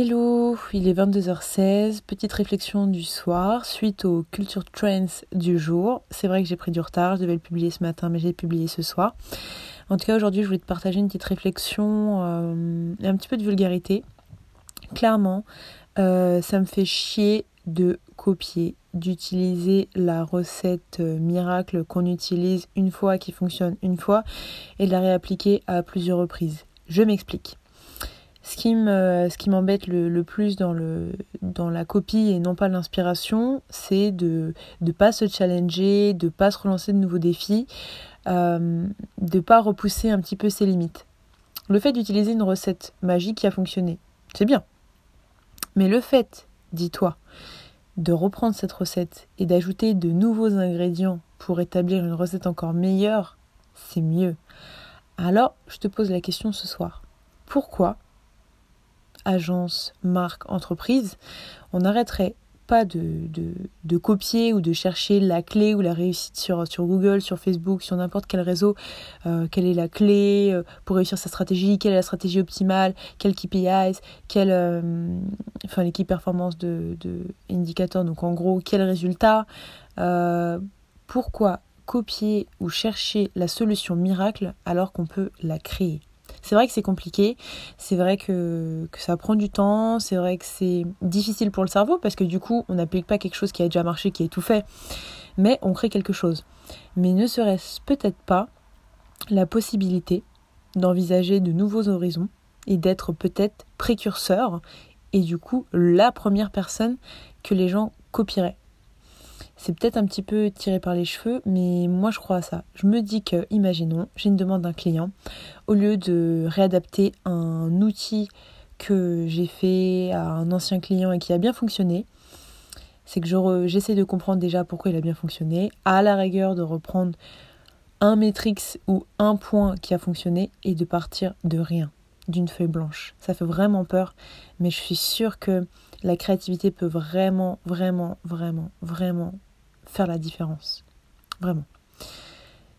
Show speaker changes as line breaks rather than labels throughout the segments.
Hello, il est 22h16, petite réflexion du soir suite aux culture trends du jour. C'est vrai que j'ai pris du retard, je devais le publier ce matin mais j'ai publié ce soir. En tout cas aujourd'hui je voulais te partager une petite réflexion euh, et un petit peu de vulgarité. Clairement, euh, ça me fait chier de copier, d'utiliser la recette euh, miracle qu'on utilise une fois, qui fonctionne une fois, et de la réappliquer à plusieurs reprises. Je m'explique. Ce qui m'embête le, plus dans, la copie et non pas l'inspiration, c'est de ne pas se challenger, de pas se relancer de nouveaux défis, euh, de pas repousser un petit peu ses limites. Le fait d'utiliser une recette magique qui a fonctionné, c'est bien. Mais le fait, dis-toi, de reprendre cette recette et d'ajouter de nouveaux ingrédients pour établir une recette encore meilleure, c'est mieux. Alors, je te pose la question ce soir. Pourquoi agence, marque, entreprise, on n'arrêterait pas de, copier ou de chercher la clé ou la réussite sur, Google, sur Facebook, sur n'importe quel réseau, euh, quelle est la clé euh, pour réussir sa stratégie, quelle est la stratégie optimale, quel KPIs, quel, euh, enfin les key performance de, donc en gros quel résultat, pourquoi copier ou chercher la solution miracle alors qu'on peut la créer? C'est vrai que c'est compliqué, c'est vrai que, ça prend du temps, c'est vrai que c'est difficile pour le cerveau parce que du coup, on n'applique pas quelque chose qui a déjà marché, qui est tout fait, mais on crée quelque chose. Mais ne serait-ce peut-être pas la possibilité d'envisager de nouveaux horizons et d'être peut-être précurseur et du coup la première personne que les gens copieraient. C'est peut-être un petit peu tiré par les cheveux, mais moi je crois à ça. Je me dis que, imaginons, j'ai une demande d'un client, au lieu de réadapter un outil que j'ai fait à un ancien client et qui a bien fonctionné, c'est que j'essaie de comprendre déjà pourquoi il a bien fonctionné, à la rigueur de reprendre un matrix ou un point qui a fonctionné et de partir de rien, d'une feuille blanche. Ça fait vraiment peur, mais je suis sûre que la créativité peut vraiment, vraiment, vraiment, vraiment faire la différence. Vraiment.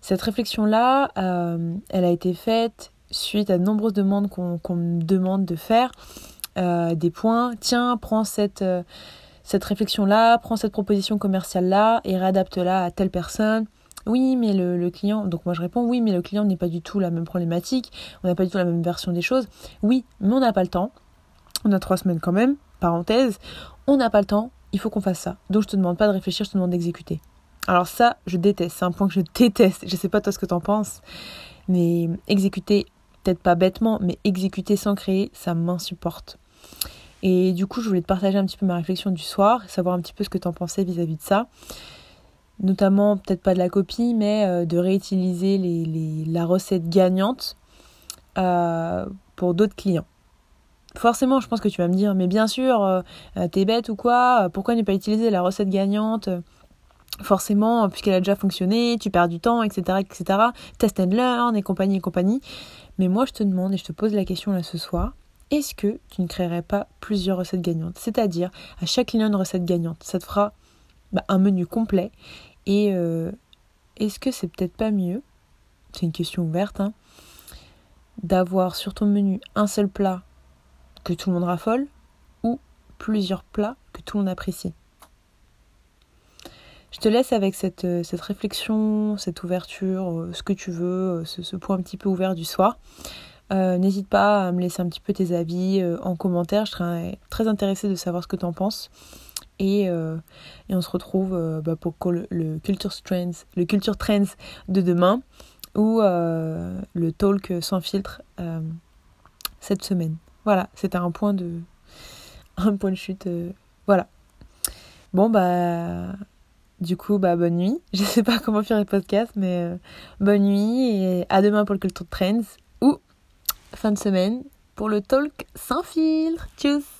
Cette réflexion-là, euh, elle a été faite suite à de nombreuses demandes qu'on me demande de faire. Euh, des points, tiens, prends cette, euh, cette réflexion-là, prends cette proposition commerciale-là et réadapte-la à telle personne. Oui, mais le, le, client, donc moi je réponds oui, mais le client n'est pas du tout la même problématique, on n'a pas du tout la même version des choses. Oui, mais on n'a pas le temps. On a trois semaines quand même, parenthèse. On n'a pas le temps, il faut qu'on fasse ça. Donc je te demande pas de réfléchir, je te demande d'exécuter. Alors ça, je déteste, c'est un point que je déteste. Je sais pas toi ce que t'en penses, mais exécuter, peut-être pas bêtement, mais exécuter sans créer, ça m'insupporte. Et du coup, je voulais te partager un petit peu ma réflexion du soir, savoir un petit peu ce que t'en pensais vis-à-vis de ça. Notamment, peut-être pas de la copie, mais euh, de réutiliser la recette gagnante euh, pour d'autres clients forcément, je pense que tu vas me dire, mais bien sûr, euh, euh, t'es bête ou quoi Pourquoi ne pas utiliser la recette gagnante Forcément, puisqu'elle a déjà fonctionné, tu perds du temps, etc., etc. Test and learn et compagnie et compagnie. Mais moi, je te demande et je te pose la question là ce soir. Est-ce que tu ne créerais pas plusieurs recettes gagnantes? C'est-à-dire, à chaque client, une recette gagnante. Ça te fera bah, un menu complet. Et euh, est-ce que c'est peut-être pas mieux C'est une question ouverte. Hein, d'avoir sur ton menu un seul plat que tout le monde raffole ou plusieurs plats que tout le monde apprécie. Je te laisse avec cette, euh, réflexion, cette ouverture, euh, ce que tu veux, euh, ce, point un petit peu ouvert du soir. N'hésite pas à me laisser un petit peu tes avis en commentaire, je serais très intéressée de savoir ce que tu en penses. Et, on se retrouve bah, pour le, Culture Trends, le Culture Trends de demain ou le talk sans filtre cette semaine. Voilà, c'était un point de un point de chute. Euh, voilà. Bon bah du coup bah bonne nuit. Je sais pas comment faire les podcasts mais euh, bonne nuit et à demain pour le Culture Trends ou fin de semaine pour le talk sans filtre. Tchuss